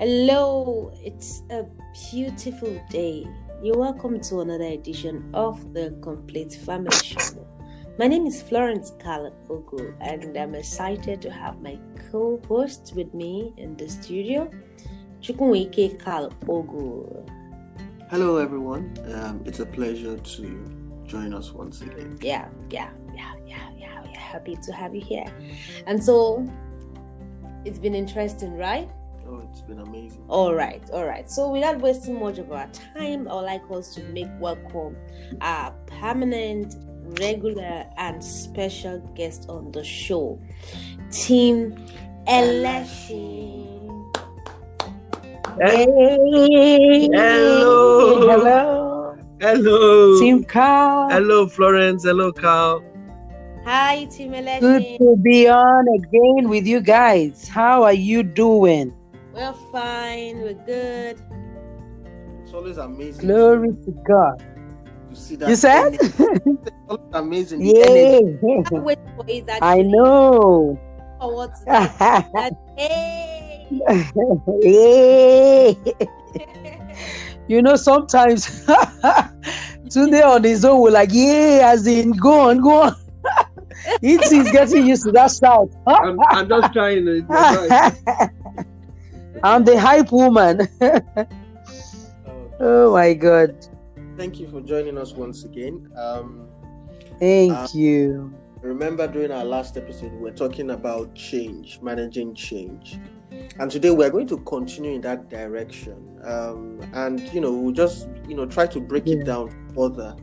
Hello, it's a beautiful day. You're welcome to another edition of the Complete Family Show. My name is Florence Kalapogo, and I'm excited to have my co host with me in the studio, Chukwuike Kalapogo. Hello, everyone. Um, it's a pleasure to join us once again. Yeah, yeah, yeah, yeah, yeah. We're happy to have you here. And so, it's been interesting, right? Oh, it's been amazing. All right, all right. So, without wasting much of our time, I would like us to make welcome our permanent, regular, and special guest on the show, Team Eleshi. Hey, Hello. Hello. Hello. Team Carl. Hello, Florence. Hello, Carl. Hi, Team Good to be on again with you guys. How are you doing? We're fine. We're good. It's always amazing Glory to God. to, to see that. You said? It's always amazing. Yeah. Can't wait for it. Actually. I know. Forward to that. that hey. Hey. you know, sometimes today on his own, we're like, yeah, as in, go on, go on. It's he's getting used to that shout. I'm, I'm just trying to. I'm the hype woman. Uh, oh my God. Thank you for joining us once again. Um, Thank Uh, you. remember during our last episode, we were talking about change, managing change. And today we're going to continue in that direction. Um, and, you know, we'll just, you know, try to break Yeah. it down further.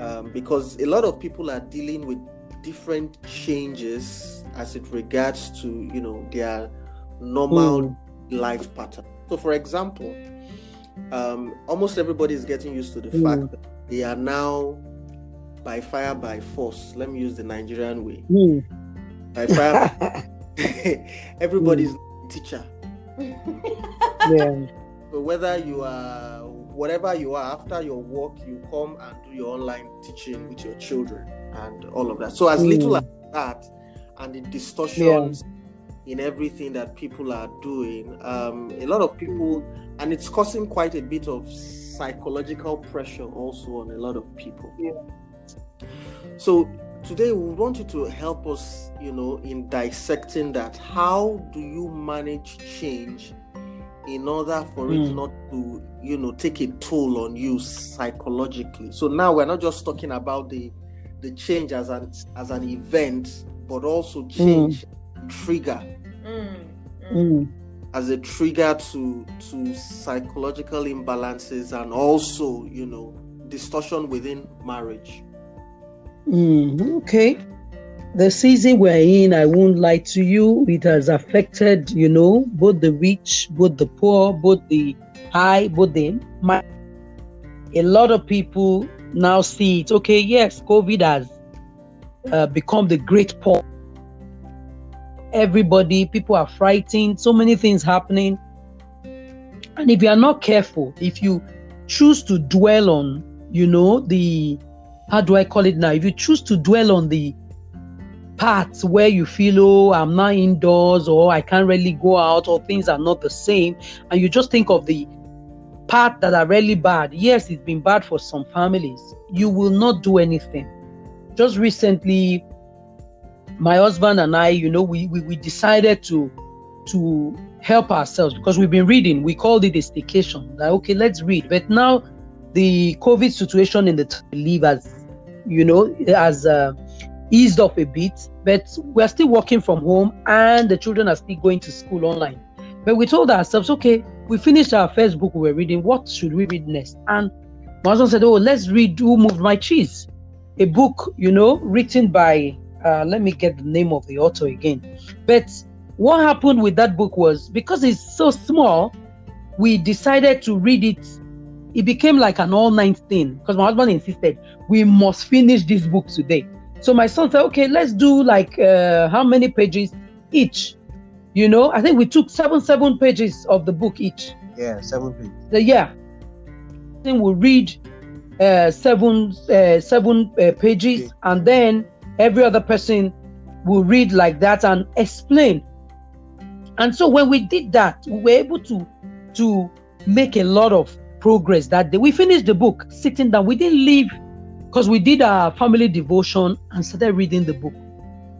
Um, because a lot of people are dealing with different changes as it regards to, you know, their normal Mm. Life pattern. So, for example, um, almost everybody is getting used to the Mm. fact that they are now by fire by force. Let me use the Nigerian way. Hmm. By fire, everybody's a teacher. yeah. So whether you are whatever you are after your work, you come and do your online teaching with your children and all of that. So as Mm. little as that, and the distortions in everything that people are doing, um, a lot of people, and it's causing quite a bit of psychological pressure also on a lot of people. Yeah. So today we want you to help us, you know, in dissecting that. How do you manage change in order for it Mm. not to, you know, take a toll on you psychologically? So now we're not just talking about the the change as an as an event, but also change trigger Mm, mm. As a trigger to to psychological imbalances and also, you know, distortion within marriage. Mm. Okay. The season we're in, I won't lie to you, it has affected, you know, both the rich, both the poor, both the high, both the. A lot of people now see it. Okay, yes, COVID has uh, become the great poor. Everybody, people are frightened, so many things happening. And if you are not careful, if you choose to dwell on, you know, the how do I call it now? If you choose to dwell on the parts where you feel, oh, I'm not indoors, or I can't really go out, or things are not the same, and you just think of the part that are really bad. Yes, it's been bad for some families. You will not do anything. Just recently, my husband and I, you know, we we, we decided to to help ourselves because we've been reading. We called it a staycation. Like, okay, let's read. But now the COVID situation in the t- live has, you know, has uh, eased off a bit, but we're still working from home and the children are still going to school online. But we told ourselves, okay, we finished our first book we were reading. What should we read next? And my husband said, oh, let's read Who Moved My Cheese, a book, you know, written by, uh, let me get the name of the author again. But what happened with that book was because it's so small, we decided to read it it became like an all night thing because my husband insisted we must finish this book today. So my son said, okay, let's do like uh, how many pages each? You know, I think we took seven, seven pages of the book each. Yeah, seven pages. The yeah, then we'll read uh, seven, uh, seven uh, pages, Okay. and then every other person will read like that and explain And so when we did that, we were able to to make a lot of progress that day. We finished the book sitting down. We didn't leave because we did our family devotion and started reading the book.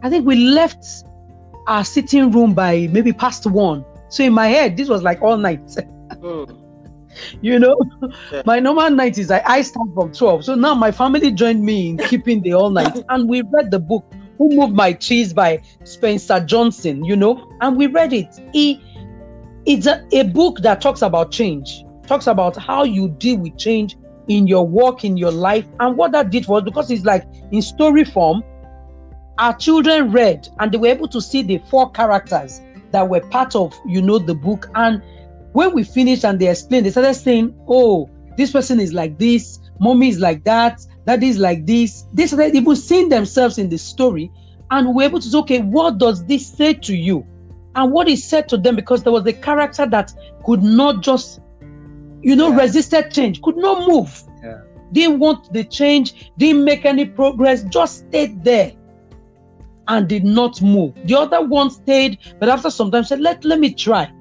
I think we left our sitting room by maybe past one. So in my head, this was like all night. Mm. you know, Yeah. my normal night is like I start from 12. So now my family joined me in keeping the all night. And we read the book, Who Moved My Cheese by Spencer Johnson, you know, and we read it. He, it's a, a book that talks about change, talks about how you deal with change in your work, in your life. And what that did was because it's like in story form, our children read and they were able to see the four characters that were part of, you know, the book. And when we finished and they explained, they started saying, Oh, this person is like this, mommy is like that, daddy is like this. They started even seeing themselves in the story. And we were able to say, okay, what does this say to you? And what is said to them because there was a character that could not just, you know, Yeah. resisted change, could not move. Yeah. Didn't want the change, didn't make any progress, just stayed there and did not move. The other one stayed, but after some time said, Let, let me try.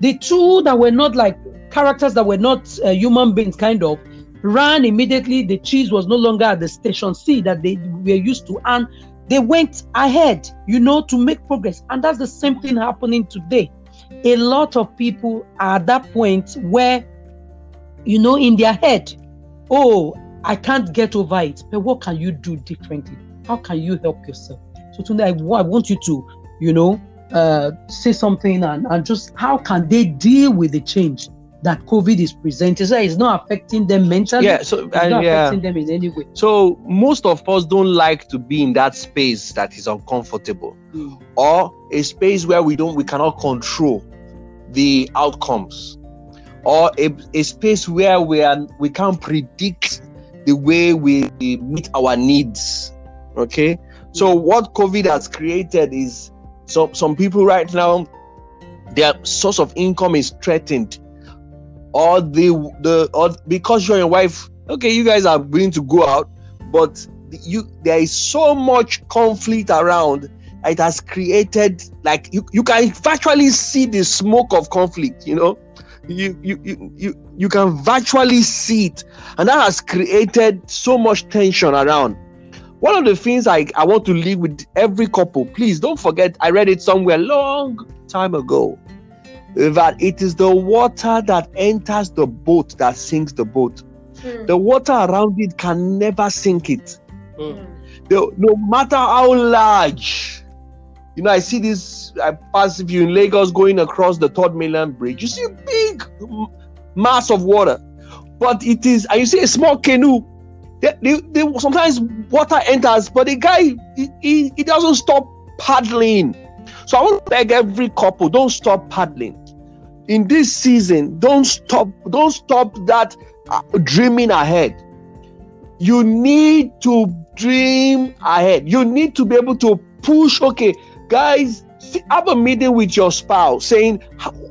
The two that were not like characters that were not uh, human beings, kind of, ran immediately. The cheese was no longer at the station C that they were used to, and they went ahead, you know, to make progress. And that's the same thing happening today. A lot of people are at that point where, you know, in their head, oh, I can't get over it. But what can you do differently? How can you help yourself? So wa- I want you to, you know, uh, say something and, and just how can they deal with the change that COVID is presenting? So it's not affecting them mentally. Yeah, so it's uh, not yeah. affecting them in any way. So most of us don't like to be in that space that is uncomfortable or a space where we don't we cannot control the outcomes or a, a space where we are we can't predict the way we meet our needs. Okay? So what COVID has created is some some people right now their source of income is threatened. Or the the or because you're your wife okay you guys are willing to go out but you there is so much conflict around it has created like you, you can virtually see the smoke of conflict you know? You, you you you you can virtually see it. And that has created so much tension around one of the things I, I want to leave with every couple please don't forget i read it somewhere long time ago that it is the water that enters the boat that sinks the boat Hmm. the water around it can never sink it Mm. the, no matter how large you know i see this i pass if you're in lagos going across the third mainland bridge you see a big mass of water but it is and you see a small canoe they, they, they- sometimes water enters but the guy he, he, he doesn't stop paddling. So i want to beg every couple don't stop paddling. In this season don't stop don't stop that uh, dreaming ahead. You need to dream ahead. You need to be able to push okay guys see- have a meeting with your spouse saying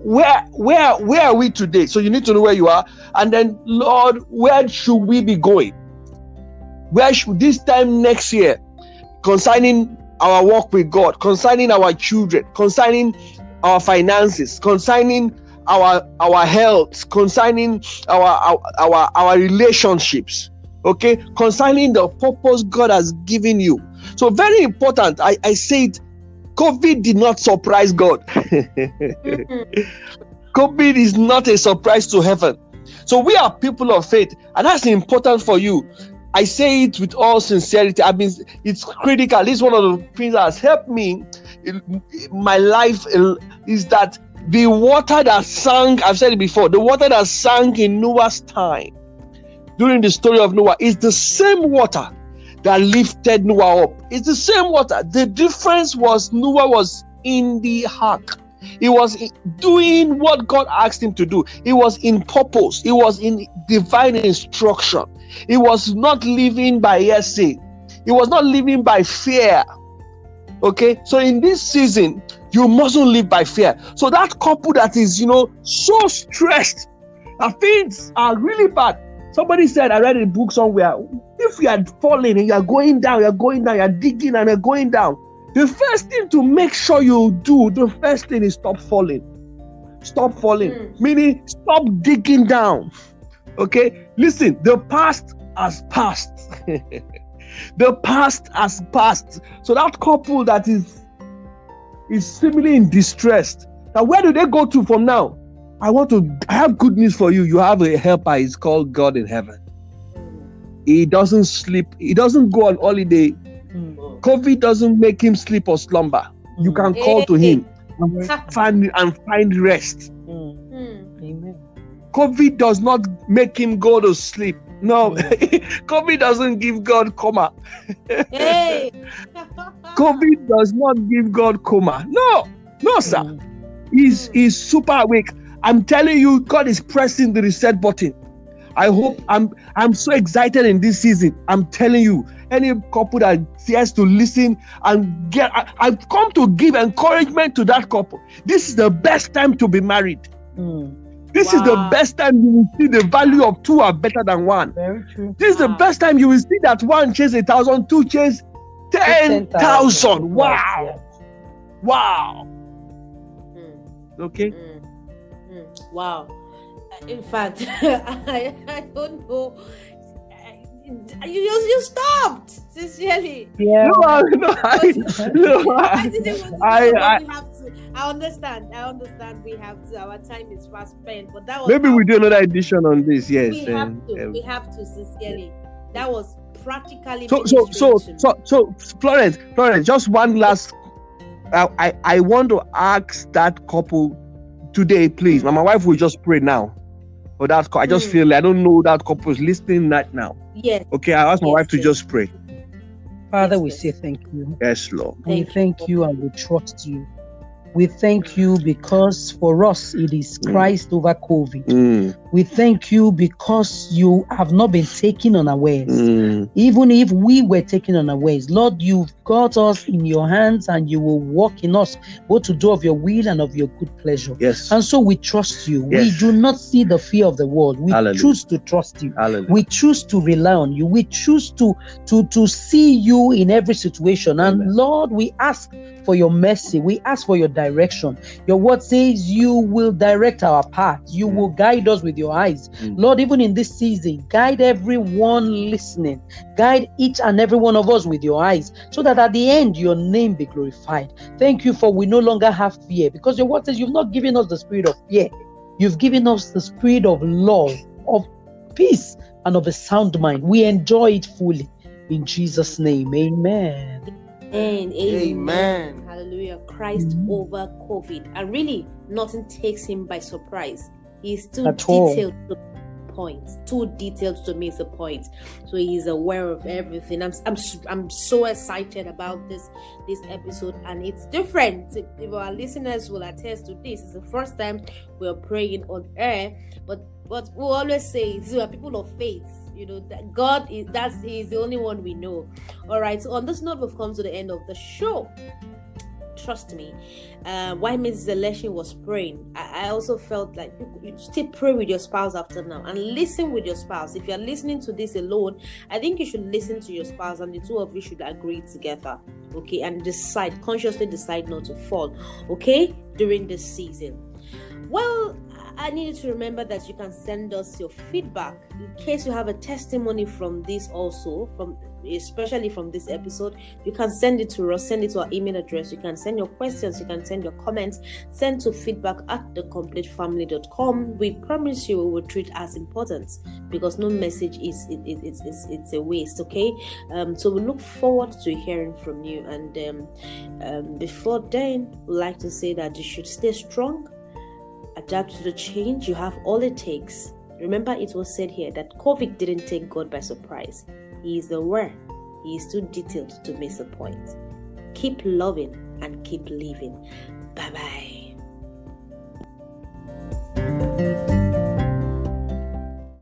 where where where are we today? So you need to know where you are. And then lord where should we be going where should this time next year concerning our work with god concerning our children concerning our finances concerning our our health concerning our our our, our relationships okay? Concerning the purpose god has given you. So very important i i said covid did not surprise god. Mm-hmm. Covid is not a surprise to heaven. So we are people of faith and that's important for you i say it with all sincerity i mean it's critical this is one of the things that has helped me in my life is that the water that sank i've said it before the water that sank in noah's time during the story of Noah is the same water that lifted Noah up. It's the same water. The difference was Noah was in the ark. He was doing what God asked him to do. He was in purpose. He was in divine instruction. He was not living by hearsay. He was not living by fear. Okay, so in this season, you mustn't live by fear. So that couple that is, you know, so stressed, that things are really bad. Somebody said, I read a book somewhere. If you are falling and you are going down, you are going down, you are digging and you're going down, The first thing to make sure you do, the first thing is stop falling. Stop falling, Mm. meaning stop digging down. Okay, listen, the past has passed. the past has passed. So that couple that is is seemingly in distress. Now, where do they go to from now? I want to I have good news for you. You have a helper, it's called God in heaven. He doesn't sleep, he doesn't go on holiday. Mm. COVID doesn't make him sleep or slumber. You Mm. can call to him Mm. and find and find rest. Mm. Hmm. Amen. COVID does not make him go to sleep. No, COVID doesn't give God coma. Hey. COVID does not give God coma. No, no, sir. Mm. He's he's super awake. I'm telling you, God is pressing the reset button. I hope I'm I'm so excited in this season. I'm telling you, any couple that fears to listen and get I, I've come to give encouragement to that couple. This is the best time to be married. Mm. This is the best time you will see the value of two are better than one. Very true. This is the best time you will see that one chase a thousand, two chase ten thousand. Wow, wow. Hmm. Okay. Mm. Mm. Wow. Uh, In fact, I, I don't know. You, you, you stopped, sincerely. Yeah. No, I- no, I, no, I I, didn't want to I- I- we have to. I understand. I understand. We have to. Our time is fast spent, but that was maybe we do another edition on this. Yes. we have um, to. um, we have to sincerely. That was practically. so, so, so, so, so, Florence, Florence, just one last. I, I, I want to ask that couple today, please. My, My wife will just pray now. For that, cou- I just Mm. feel I don't know that couple is listening right now. Yes. Okay, I ask my Yes, wife to yes. just pray. Father, Yes, we say thank you. Yes, Lord. We Thank you. you and we trust you. We thank you because for us it is Christ over COVID. Mm, We thank you because you have not been taken unawares. mm, Even if we were taken unawares, Lord, you've got us in your hands and you will walk in us both to do of your will and of your good pleasure. yes. And so we trust you. Yes. We do not see the fear of the world. We Hallelujah. choose to trust you. Hallelujah. We choose to rely on you. We choose to to to see you in every situation. And Amen. Lord, we ask for your mercy. We ask for your direction. Your word says you will direct our path. You Mm. will guide us with your eyes. Mm. Lord, even in this season, guide everyone listening. Guide each and every one of us with your eyes so that at the end your name be glorified. Thank you for we no longer have fear because your word says you've not given us the spirit of fear. You've given us the spirit of love, of peace, and of a sound mind. We enjoy it fully. In Jesus' name, amen. And amen. Amen. Hallelujah. Christ Mhm. over COVID. And really, nothing takes him by surprise. He's too At all. detailed to point, too detailed to miss a point. So he's aware of everything. I'm, I'm, I'm so excited about this this episode, and it's different. If our listeners will attest to this, it's the first time we're praying on air. But what we always say is we are people of faith. You know that God is that's He's the only one we know. All right. So on this note, we've come to the end of the show. Trust me. Uh, while Mrs. Election was praying, I, I also felt like you, still pray with your spouse after now and listen with your spouse. If you're listening to this alone, I think you should listen to your spouse and the two of you should agree together, okay, and decide consciously decide not to fall, okay, during this season. Well, I need you to remember that you can send us your feedback in case you have a testimony from this also from especially from this episode you can send it to us send it to our email address you can send your questions you can send your comments send to feedback at thecompletefamily.com we promise you we will treat as important because no message is it, it, it's, it's it's a waste okay um so we look forward to hearing from you and um, um before then we'd like to say that you should stay strong adapt to the change. You have all it takes. Remember, it was said here that COVID didn't take God by surprise. He is aware, He is too detailed to miss a point. Keep loving and keep living. Bye bye.